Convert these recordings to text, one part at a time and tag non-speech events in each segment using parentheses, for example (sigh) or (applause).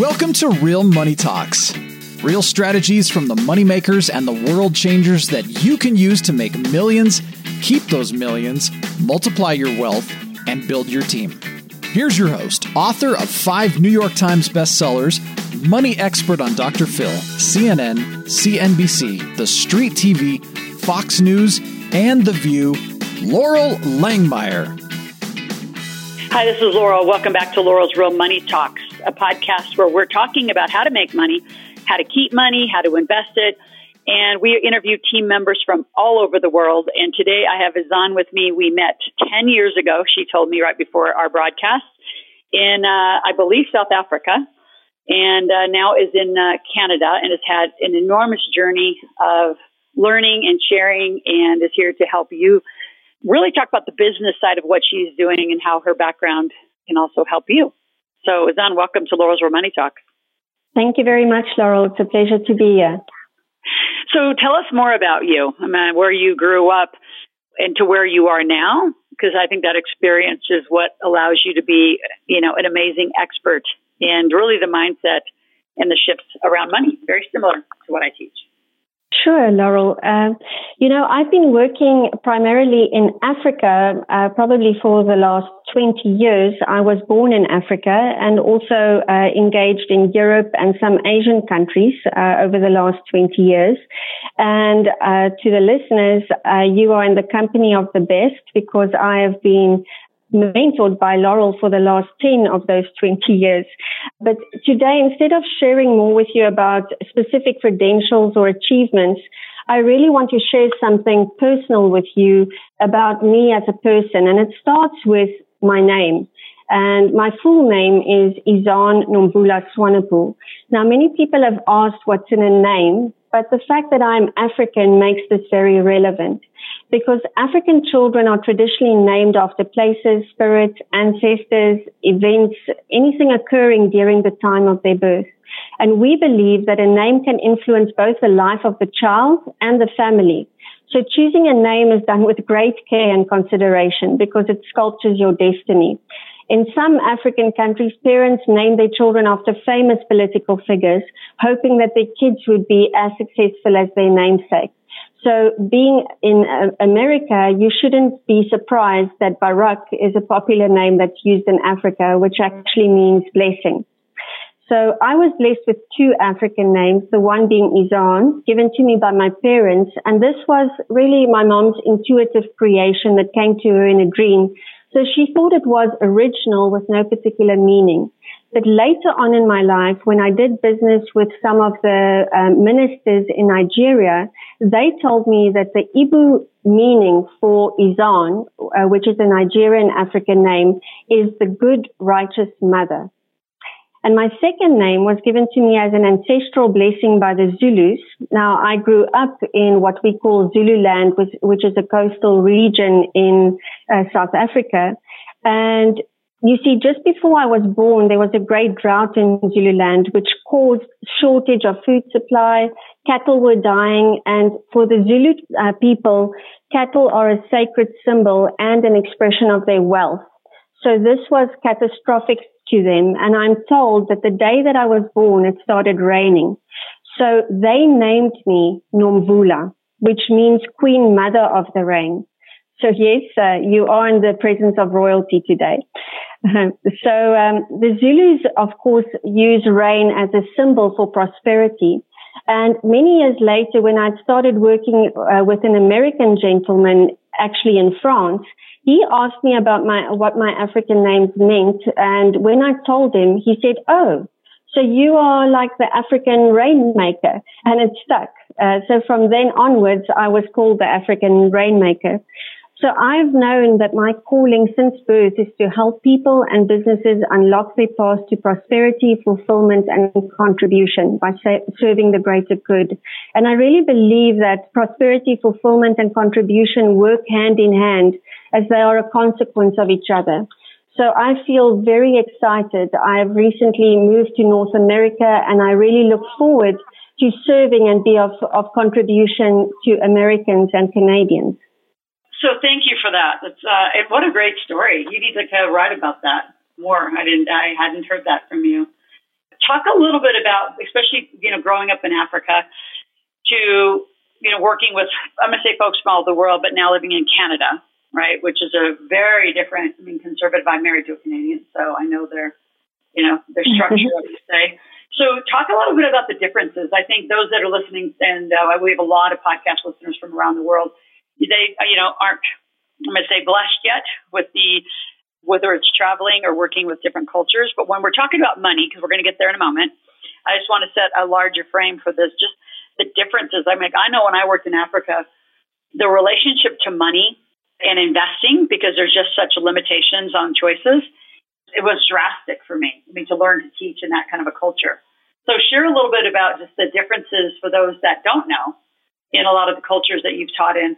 Welcome to Real Money Talks. Real strategies from the moneymakers and the world changers that you can use to make millions, keep those millions, multiply your wealth, and build your team. Here's your host, author of five New York Times bestsellers, money expert on Dr. Phil, CNN, CNBC, The Street TV, Fox News, and The View, Loral Langemeier. Hi, this is Loral. Welcome back to Loral's Real Money Talks a podcast where we're talking about how to make money, how to keep money, how to invest it. And we interview team members from all over the world. And today I have Ezanne with me. We met 10 years ago, she told me right before our broadcast, in, uh, I believe, South Africa. And uh, now is in uh, Canada and has had an enormous journey of learning and sharing and is here to help you really talk about the business side of what she's doing and how her background can also help you. So, Ezanne, welcome to Real Money Talk. Thank you very much, Loral. It's a pleasure to be here. So, tell us more about you. I mean, where you grew up and to where you are now, because I think that experience is what allows you to be, you know, an amazing expert and really the mindset and the shifts around money. Very similar to what I teach. Sure, Loral. Uh, you know, I've been working primarily in Africa, uh, probably for the last 20 years. I was born in Africa and also uh, engaged in Europe and some Asian countries uh, over the last 20 years. And uh, to the listeners, uh, you are in the company of the best because I have been mentored by Loral for the last 10 of those 20 years. But today, instead of sharing more with you about specific credentials or achievements, I really want to share something personal with you about me as a person. And it starts with my name. And my full name is Ezanne Nomvula Swanepoel. Now, many people have asked what's in a name, but the fact that I'm African makes this very relevant because African children are traditionally named after places, spirits, ancestors, events, anything occurring during the time of their birth. And we believe that a name can influence both the life of the child and the family. So choosing a name is done with great care and consideration because it sculptures your destiny. In some African countries, parents name their children after famous political figures, hoping that their kids would be as successful as their namesake. So being in uh, America, you shouldn't be surprised that Barack is a popular name that's used in Africa, which actually means blessing. So I was blessed with two African names, the one being Ezanne, given to me by my parents. And this was really my mom's intuitive creation that came to her in a dream. So she thought it was original with no particular meaning. But later on in my life, when I did business with some of the um, ministers in Nigeria, they told me that the Igbo meaning for Ezanne, uh, which is a Nigerian African name, is the good, righteous mother. And my second name was given to me as an ancestral blessing by the Zulus. Now, I grew up in what we call Zululand, which, which is a coastal region in uh, South Africa. And you see, just before I was born, there was a great drought in Zululand, which caused shortage of food supply. Cattle were dying. And for the Zulu uh, people, cattle are a sacred symbol and an expression of their wealth. So this was catastrophic to them. And I'm told that the day that I was born, it started raining. So they named me Nomvula, which means Queen Mother of the Rain. So yes, uh, you are in the presence of royalty today. (laughs) so um, the Zulus, of course, use rain as a symbol for prosperity. And many years later, when I started working uh, with an American gentleman, actually in France, he asked me about my what my African names meant. And when I told him, he said, "Oh, so you are like the African rainmaker," and it stuck. Uh, so from then onwards, I was called the African rainmaker. So I've known that my calling since birth is to help people and businesses unlock their path to prosperity, fulfillment and contribution by serving the greater good. And I really believe that prosperity, fulfillment and contribution work hand in hand as they are a consequence of each other. So I feel very excited. I've recently moved to North America and I really look forward to serving and be of, of contribution to Americans and Canadians. So thank you for that. That's uh, and what a great story. You need to kind of write about that more. I didn't. I hadn't heard that from you. talk a little bit about, especially you know, growing up in Africa, to you know, working with I'm going to say folks from all over the world, but now living in Canada, right, which is a very different. I mean, conservative. I'm married to a Canadian, so I know their, you know, their mm-hmm. structure. I would say. So, talk a little bit about the differences. I think those that are listening, and uh, we have a lot of podcast listeners from around the world. They, you know, aren't I'm going to say blessed yet with the whether it's traveling or working with different cultures. But when we're talking about money, because we're going to get there in a moment, I just want to set a larger frame for this. Just the differences. I mean, I know when I worked in Africa, the relationship to money and investing, because there's just such limitations on choices, it was drastic for me. I mean, to learn to teach in that kind of a culture. So share a little bit about just the differences for those that don't know in a lot of the cultures that you've taught in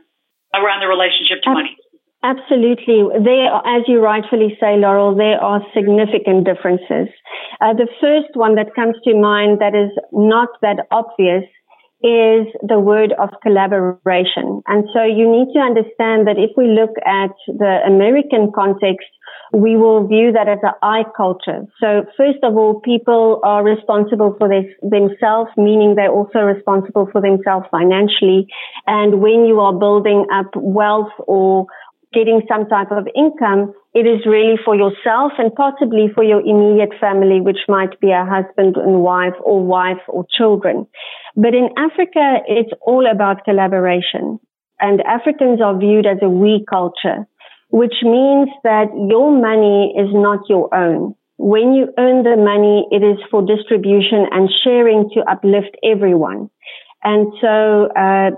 around the relationship to money. Absolutely. There, as you rightfully say, Loral, there are significant differences. Uh, the first one that comes to mind that is not that obvious is the word of collaboration. And so you need to understand that if we look at the American context, we will view that as an I culture. So first of all, people are responsible for this, themselves, meaning they're also responsible for themselves financially. And when you are building up wealth or getting some type of income, it is really for yourself and possibly for your immediate family, which might be a husband and wife or wife or children. But in Africa, it's all about collaboration. And Africans are viewed as a we culture, which means that your money is not your own. When you earn the money, it is for distribution and sharing to uplift everyone. And so, uh,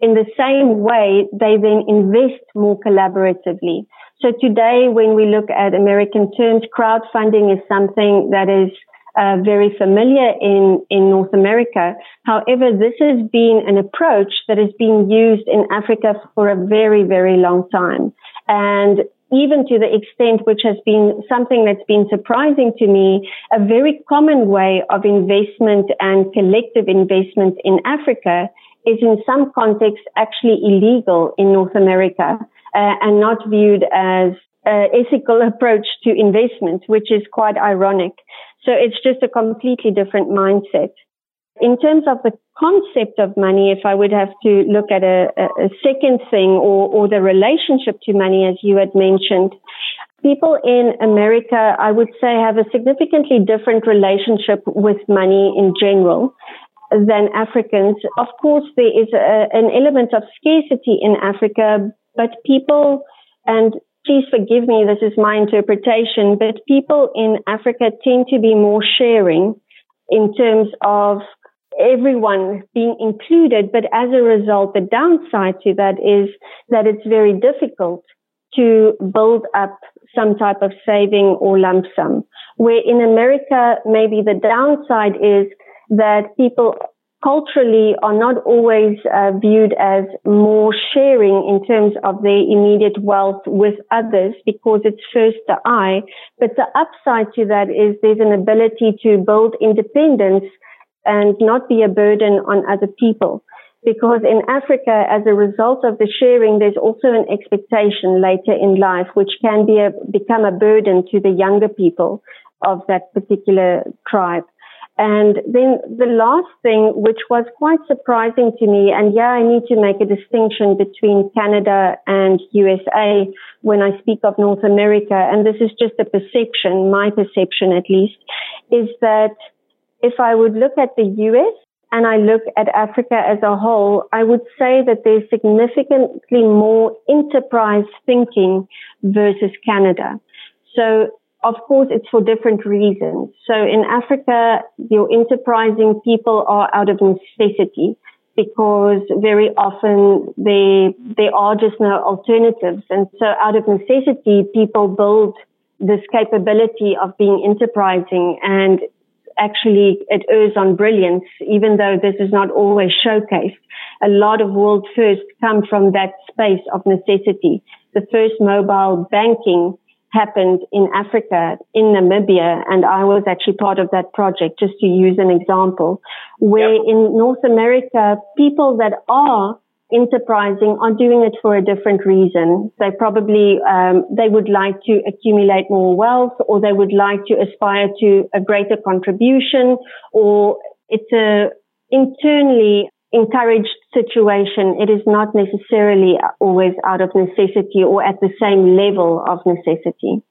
in the same way, they then invest more collaboratively. So today, when we look at American terms, crowdfunding is something that is uh, very familiar in, in North America. However, this has been an approach that has been used in Africa for a very, very long time. And even to the extent which has been something that's been surprising to me, a very common way of investment and collective investment in Africa is in some contexts actually illegal in North America uh, and not viewed as an ethical approach to investment, which is quite ironic. So it's just a completely different mindset. In terms of the concept of money, if I would have to look at a, a second thing or, or the relationship to money, as you had mentioned, people in America, I would say, have a significantly different relationship with money in general than Africans. Of course, there is a, an element of scarcity in Africa, but people, and please forgive me, this is my interpretation, but people in Africa tend to be more sharing in terms of everyone being included. But as a result, the downside to that is that it's very difficult to build up some type of saving or lump sum. Where in America, maybe the downside is that people culturally are not always uh, viewed as more sharing in terms of their immediate wealth with others because it's first the I. But the upside to that is there's an ability to build independence and not be a burden on other people. Because in Africa, as a result of the sharing, there's also an expectation later in life, which can be a, become a burden to the younger people of that particular tribe. And then the last thing, which was quite surprising to me, and yeah, I need to make a distinction between Canada and USA when I speak of North America, and this is just a perception, my perception at least, is that if I would look at the US and I look at Africa as a whole, I would say that there's significantly more enterprise thinking versus Canada. So of course, it's for different reasons. So in Africa, your enterprising people are out of necessity because very often they, there are just no alternatives. And so out of necessity, people build this capability of being enterprising and actually it errs on brilliance, even though this is not always showcased. A lot of world firsts come from that space of necessity. The first mobile banking happened in Africa, in Namibia, and I was actually part of that project, just to use an example, where yep. in North America, people that are enterprising are doing it for a different reason. They probably um, they would like to accumulate more wealth, or they would like to aspire to a greater contribution, or it's a internally encouraged situation. It is not necessarily always out of necessity or at the same level of necessity.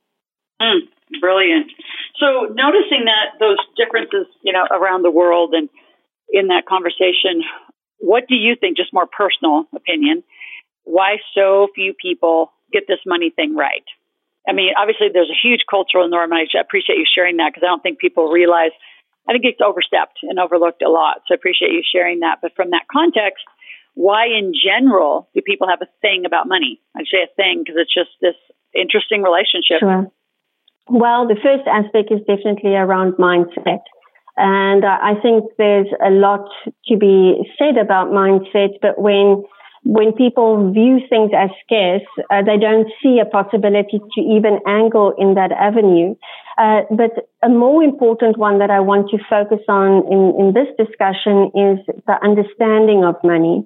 Mm, brilliant. So noticing that those differences, you know, around the world and in that conversation, what do you think, just more personal opinion, why so few people get this money thing right? I mean, obviously there's a huge cultural norm, I appreciate you sharing that because I don't think people realize, I think it's overstepped and overlooked a lot. So I appreciate you sharing that. But from that context, why in general do people have a thing about money? I say a thing because it's just this interesting relationship. Sure. Well, the first aspect is definitely around mindset. And uh, I think there's a lot to be said about mindset, but when when people view things as scarce, uh, they don't see a possibility to even angle in that avenue. Uh, but a more important one that I want to focus on in, in this discussion is the understanding of money.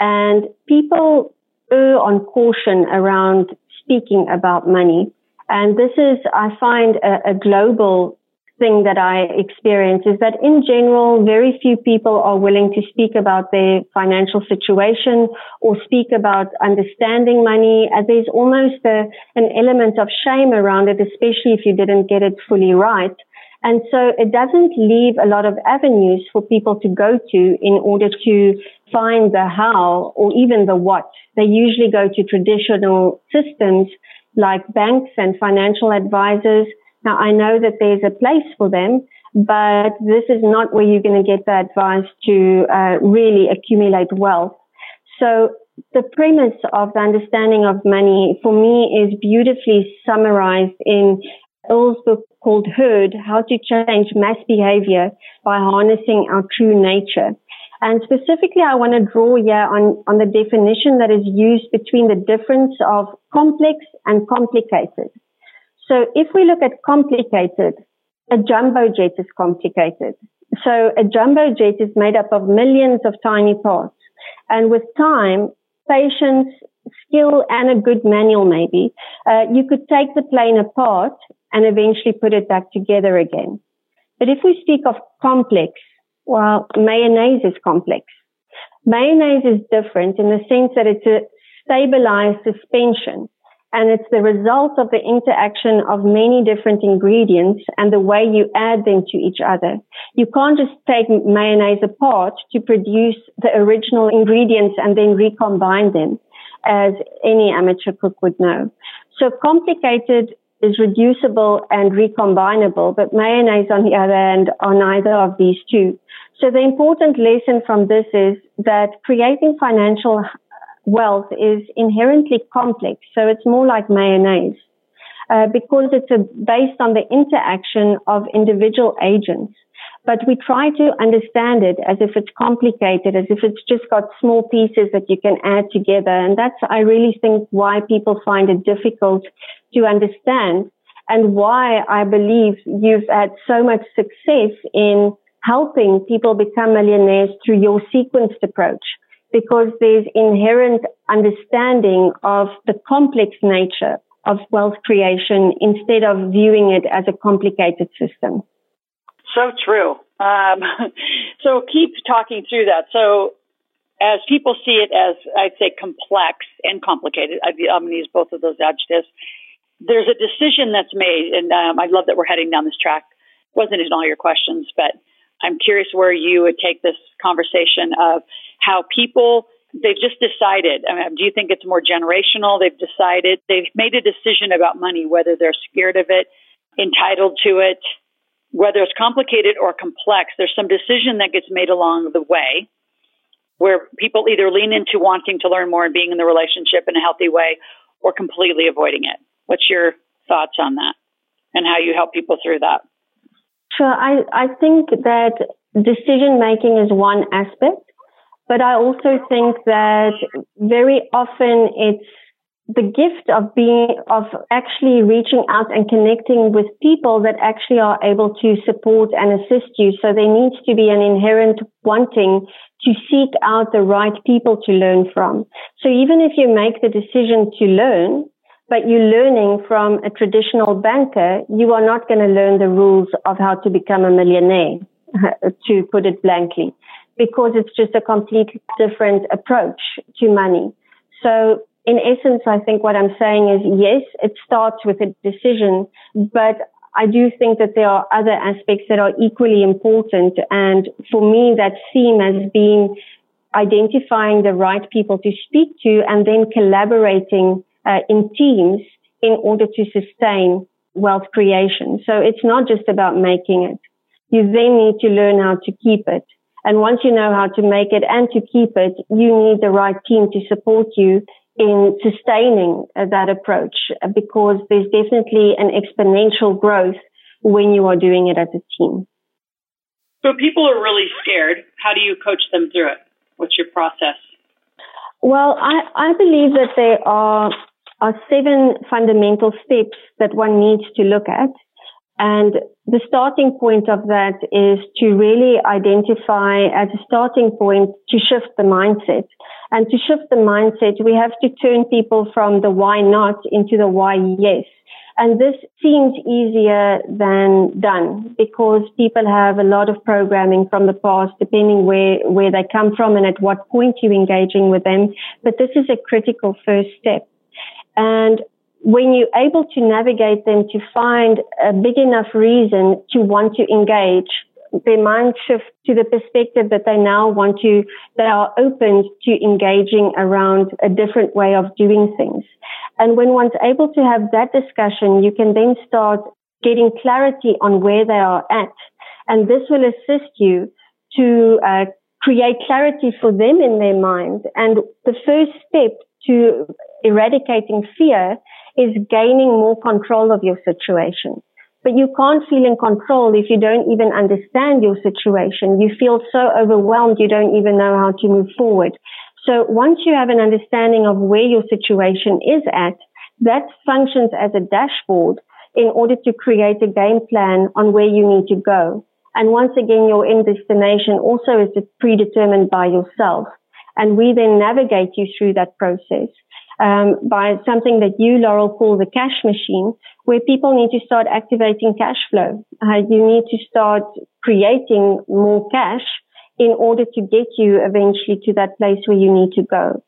And people err on caution around speaking about money. And this is, I find, a, a global thing that I experience is that in general, very few people are willing to speak about their financial situation or speak about understanding money. As there's almost a, an element of shame around it, especially if you didn't get it fully right. And so it doesn't leave a lot of avenues for people to go to in order to find the how or even the what. They usually go to traditional systems like banks and financial advisors now, I know that there's a place for them, but this is not where you're going to get the advice to uh, really accumulate wealth. So the premise of the understanding of money for me is beautifully summarized in Earls' book called Herd, How to Change Mass Behavior by Harnessing Our True Nature. And specifically, I want to draw here on, on the definition that is used between the difference of complex and complicated. So if we look at complicated, a jumbo jet is complicated. So a jumbo jet is made up of millions of tiny parts. And with time, patience, skill, and a good manual maybe, uh, you could take the plane apart and eventually put it back together again. But if we speak of complex, well, mayonnaise is complex. Mayonnaise is different in the sense that it's a stabilized suspension and it's the result of the interaction of many different ingredients and the way you add them to each other. You can't just take mayonnaise apart to produce the original ingredients and then recombine them, as any amateur cook would know. So complicated is reducible and recombinable, but mayonnaise on the other hand are neither of these two. So the important lesson from this is that creating financial wealth is inherently complex. So it's more like mayonnaise. Uh, because it's a, based on the interaction of individual agents. But we try to understand it as if it's complicated, as if it's just got small pieces that you can add together. And that's, I really think, why people find it difficult to understand and why I believe you've had so much success in helping people become millionaires through your sequenced approach because there's inherent understanding of the complex nature of wealth creation instead of viewing it as a complicated system. So true. Um, (laughs) so keep talking through that. So as people see it as, I'd say, complex and complicated, I'm going to use both of those adjectives. There's a decision that's made, and um, I love that we're heading down this track. It Wasn't in all your questions, but I'm curious where you would take this conversation of how people they've just decided. I mean, do you think it's more generational? They've decided they've made a decision about money, whether they're scared of it, entitled to it, whether it's complicated or complex. There's some decision that gets made along the way where people either lean into wanting to learn more and being in the relationship in a healthy way or completely avoiding it. What's your thoughts on that and how you help people through that? Sure. I, I think that decision making is one aspect. But I also think that very often it's the gift of being, of actually reaching out and connecting with people that actually are able to support and assist you. So there needs to be an inherent wanting to seek out the right people to learn from. So even if you make the decision to learn, but you're learning from a traditional banker, you are not going to learn the rules of how to become a millionaire, (laughs) to put it blankly, because it's just a completely different approach to money. So in essence, I think what I'm saying is yes, it starts with a decision, but I do think that there are other aspects that are equally important. And for me, that theme has been identifying the right people to speak to and then collaborating uh, in teams in order to sustain wealth creation. So it's not just about making it. You then need to learn how to keep it. And once you know how to make it and to keep it, you need the right team to support you in sustaining uh, that approach uh, because there's definitely an exponential growth when you are doing it as a team. So people are really scared. How do you coach them through it? What's your process? Well, I, I believe that there are, are seven fundamental steps that one needs to look at. And the starting point of that is to really identify as a starting point to shift the mindset. And to shift the mindset, we have to turn people from the why not into the why yes. And this seems easier than done because people have a lot of programming from the past, depending where, where they come from and at what point you're engaging with them. But this is a critical first step. And when you're able to navigate them to find a big enough reason to want to engage, their mind shift to the perspective that they now want to, they are open to engaging around a different way of doing things. And when one's able to have that discussion, you can then start getting clarity on where they are at. And this will assist you to uh, create clarity for them in their mind. And the first step to eradicating fear is gaining more control of your situation. But you can't feel in control if you don't even understand your situation. You feel so overwhelmed you don't even know how to move forward. So once you have an understanding of where your situation is at, that functions as a dashboard in order to create a game plan on where you need to go. And once again, your end destination also is predetermined by yourself. And we then navigate you through that process um, by something that you, Loral, call the cash machine, where people need to start activating cash flow. Uh, you need to start creating more cash in order to get you eventually to that place where you need to go.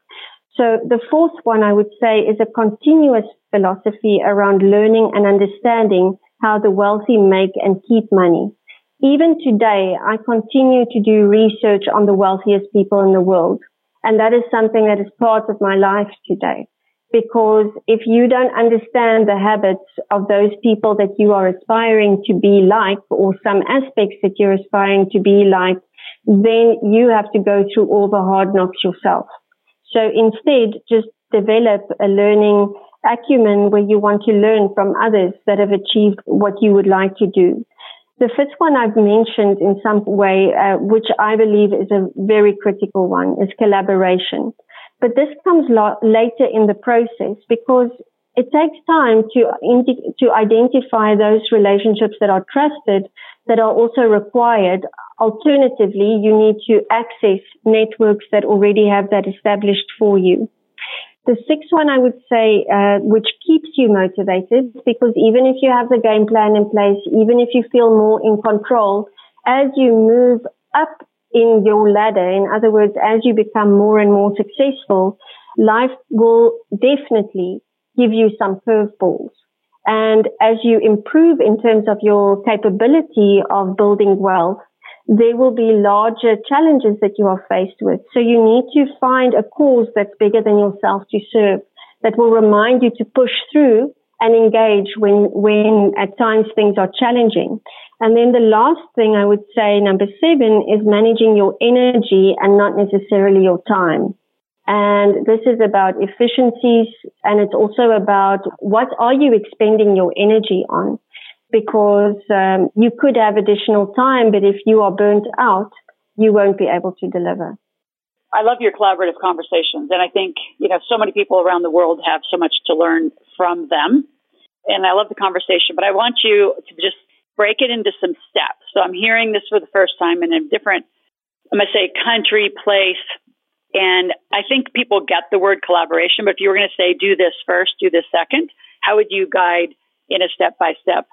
So the fourth one I would say is a continuous philosophy around learning and understanding how the wealthy make and keep money. Even today, I continue to do research on the wealthiest people in the world. And that is something that is part of my life today. Because if you don't understand the habits of those people that you are aspiring to be like or some aspects that you're aspiring to be like, then you have to go through all the hard knocks yourself. So instead, just develop a learning acumen where you want to learn from others that have achieved what you would like to do. The fifth one I've mentioned in some way, uh, which I believe is a very critical one, is collaboration. But this comes lo- later in the process because it takes time to indi- to identify those relationships that are trusted that are also required. Alternatively, you need to access networks that already have that established for you. The sixth one I would say, uh, which keeps you motivated, because even if you have the game plan in place, even if you feel more in control, as you move up in your ladder, in other words, as you become more and more successful, life will definitely give you some curveballs. And as you improve in terms of your capability of building wealth, there will be larger challenges that you are faced with. So you need to find a cause that's bigger than yourself to serve that will remind you to push through and engage when, when at times things are challenging. And then the last thing I would say, number seven, is managing your energy and not necessarily your time. And this is about efficiencies and it's also about what are you expending your energy on? Because um, you could have additional time, but if you are burnt out, you won't be able to deliver. I love your collaborative conversations. And I think, you know, so many people around the world have so much to learn from them. And I love the conversation, but I want you to just break it into some steps. So I'm hearing this for the first time in a different, I'm going to say country, place. And I think people get the word collaboration, but if you were going to say do this first, do this second, how would you guide in a step by step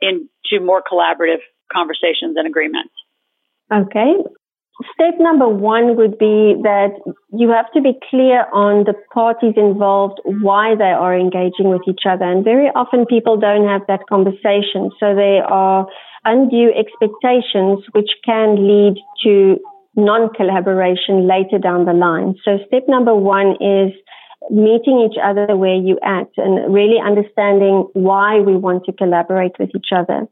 into more collaborative conversations and agreements? Okay. Step number one would be that you have to be clear on the parties involved, why they are engaging with each other. And very often people don't have that conversation. So there are undue expectations which can lead to non-collaboration later down the line. So step number one is meeting each other where you act and really understanding why we want to collaborate with each other.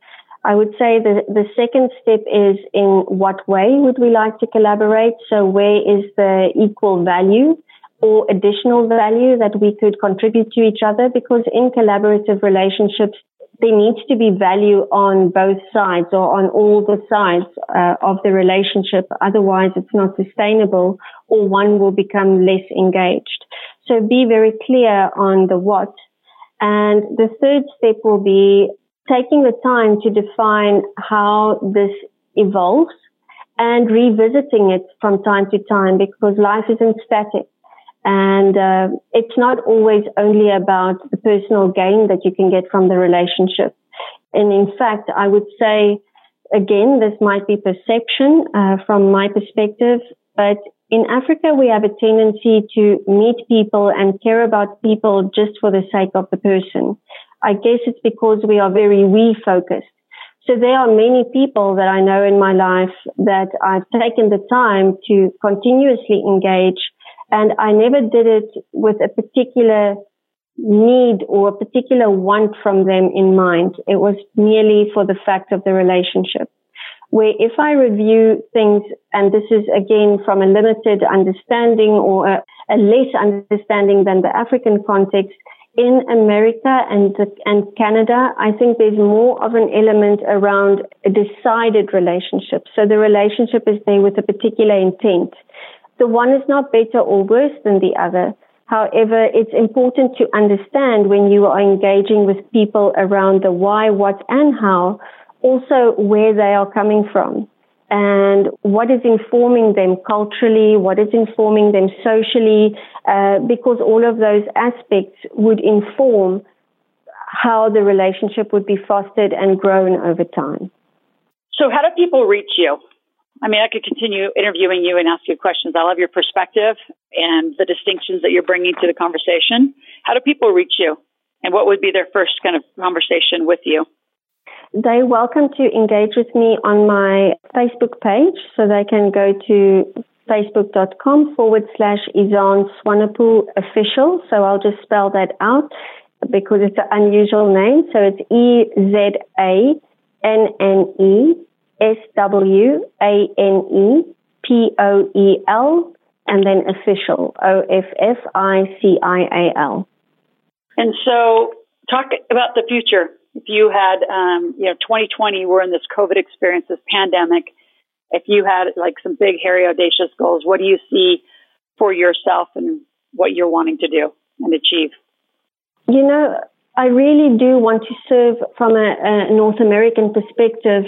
I would say the, the second step is in what way would we like to collaborate? So where is the equal value or additional value that we could contribute to each other? Because in collaborative relationships, there needs to be value on both sides or on all the sides uh, of the relationship. Otherwise, it's not sustainable or one will become less engaged. So be very clear on the what. And the third step will be taking the time to define how this evolves and revisiting it from time to time because life isn't static. And uh, it's not always only about the personal gain that you can get from the relationship. And in fact, I would say, again, this might be perception uh, from my perspective, but in Africa, we have a tendency to meet people and care about people just for the sake of the person. I guess it's because we are very we focused. So there are many people that I know in my life that I've taken the time to continuously engage and I never did it with a particular need or a particular want from them in mind. It was merely for the fact of the relationship. Where if I review things, and this is again from a limited understanding or a, a less understanding than the African context, in America and and Canada, I think there's more of an element around a decided relationship. So the relationship is there with a particular intent. The one is not better or worse than the other. However, it's important to understand when you are engaging with people around the why, what, and how, also where they are coming from and what is informing them culturally, what is informing them socially, uh, because all of those aspects would inform how the relationship would be fostered and grown over time. So, how do people reach you? I mean, I could continue interviewing you and ask you questions. I love your perspective and the distinctions that you're bringing to the conversation. How do people reach you? And what would be their first kind of conversation with you? They're welcome to engage with me on my Facebook page. So they can go to facebook.com forward slash Ezanne Swanepoel official. So I'll just spell that out because it's an unusual name. So it's E Z A N N E S W A N E P O E L and then official O F F I C I A L. And so talk about the future if you had, um, you know, 2020, we're in this COVID experience, this pandemic. If you had like some big, hairy, audacious goals, what do you see for yourself and what you're wanting to do and achieve? You know, I really do want to serve from a, a North American perspective.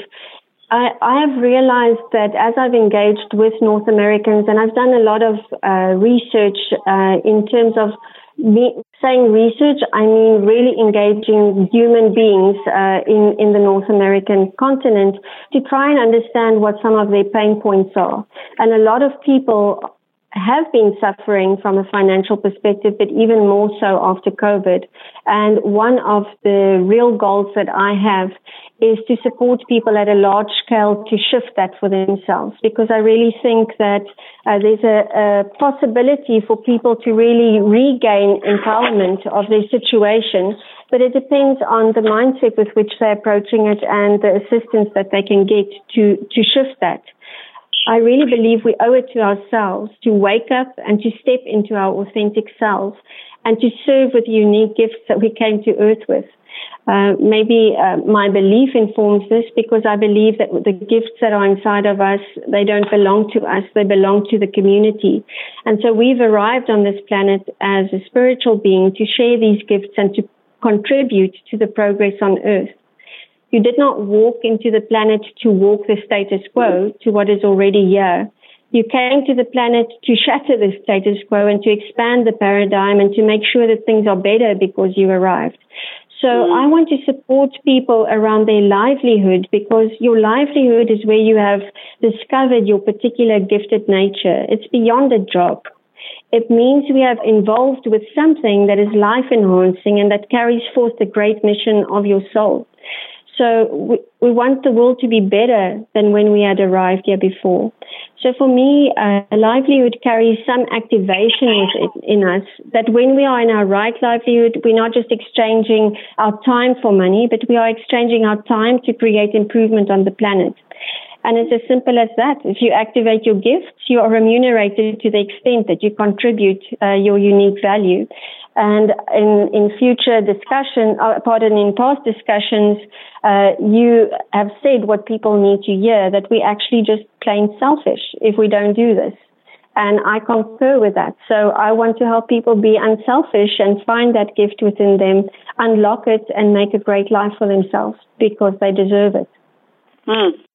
I, I, have realized that as I've engaged with North Americans, and I've done a lot of uh, research uh, in terms of me, saying research, I mean really engaging human beings uh, in in the North American continent to try and understand what some of their pain points are. And a lot of people have been suffering from a financial perspective, but even more so after COVID. And one of the real goals that I have is to support people at a large scale to shift that for themselves because I really think that uh, there's a, a, possibility for people to really regain empowerment of their situation, but it depends on the mindset with which they're approaching it and the assistance that they can get to, to shift that. I really believe we owe it to ourselves to wake up and to step into our authentic selves and to serve with the unique gifts that we came to earth with. Uh, maybe uh, my belief informs this because I believe that the gifts that are inside of us, they don't belong to us, they belong to the community. And so we've arrived on this planet as a spiritual being to share these gifts and to contribute to the progress on earth. You did not walk into the planet to walk the status quo to what is already here. You came to the planet to shatter the status quo and to expand the paradigm and to make sure that things are better because you arrived. So mm. I want to support people around their livelihood because your livelihood is where you have discovered your particular gifted nature. It's beyond a job. It means we have involved with something that is life enhancing and that carries forth the great mission of your soul. So we, we want the world to be better than when we had arrived here before. So for me, uh, livelihood carries some activation in us that when we are in our right livelihood, we're not just exchanging our time for money, but we are exchanging our time to create improvement on the planet. And it's as simple as that. If you activate your gifts, you are remunerated to the extent that you contribute uh, your unique value. And in, in future discussion, uh, pardon, in past discussions, uh, you have said what people need to hear, that we actually just plain selfish if we don't do this. And I concur with that. So I want to help people be unselfish and find that gift within them, unlock it and make a great life for themselves because they deserve it. Mm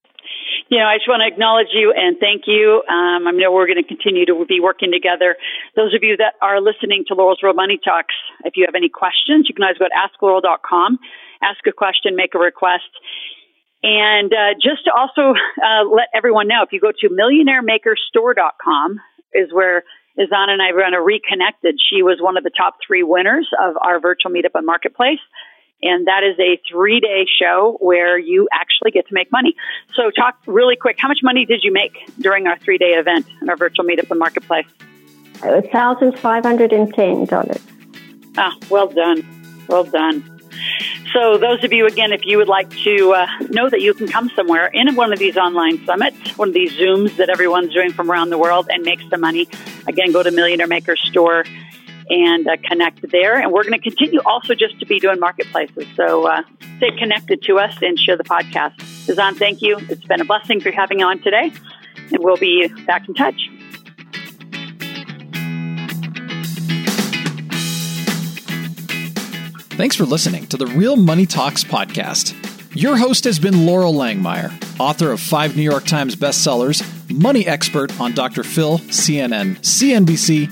you know, I just want to acknowledge you and thank you. Um, I know we're going to continue to be working together. Those of you that are listening to Loral's Real Money Talks, if you have any questions, you can always go to askloral.com, ask a question, make a request. And uh, just to also uh, let everyone know, if you go to millionairemakerstore.com is where Ezanne and I run a reconnected. She was one of the top three winners of our virtual meetup on Marketplace. And that is a three day show where you actually get to make money. So, talk really quick. How much money did you make during our three day event and our virtual meetup and Marketplace? $1,510. Ah, well done. Well done. So, those of you, again, if you would like to uh, know that you can come somewhere in one of these online summits, one of these Zooms that everyone's doing from around the world and make some money, again, go to Millionaire Maker Store and uh, connect there. And we're going to continue also just to be doing marketplaces. So uh, stay connected to us and share the podcast. Ezanne, thank you. It's been a blessing for having on today, and we'll be back in touch. Thanks for listening to the Real Money Talks podcast. Your host has been Loral Langemeier, author of five New York Times bestsellers, money expert on Dr. Phil, CNN, CNBC,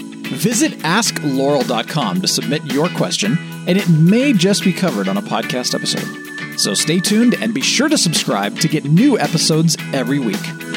Visit askloral.com to submit your question, and it may just be covered on a podcast episode. So stay tuned and be sure to subscribe to get new episodes every week.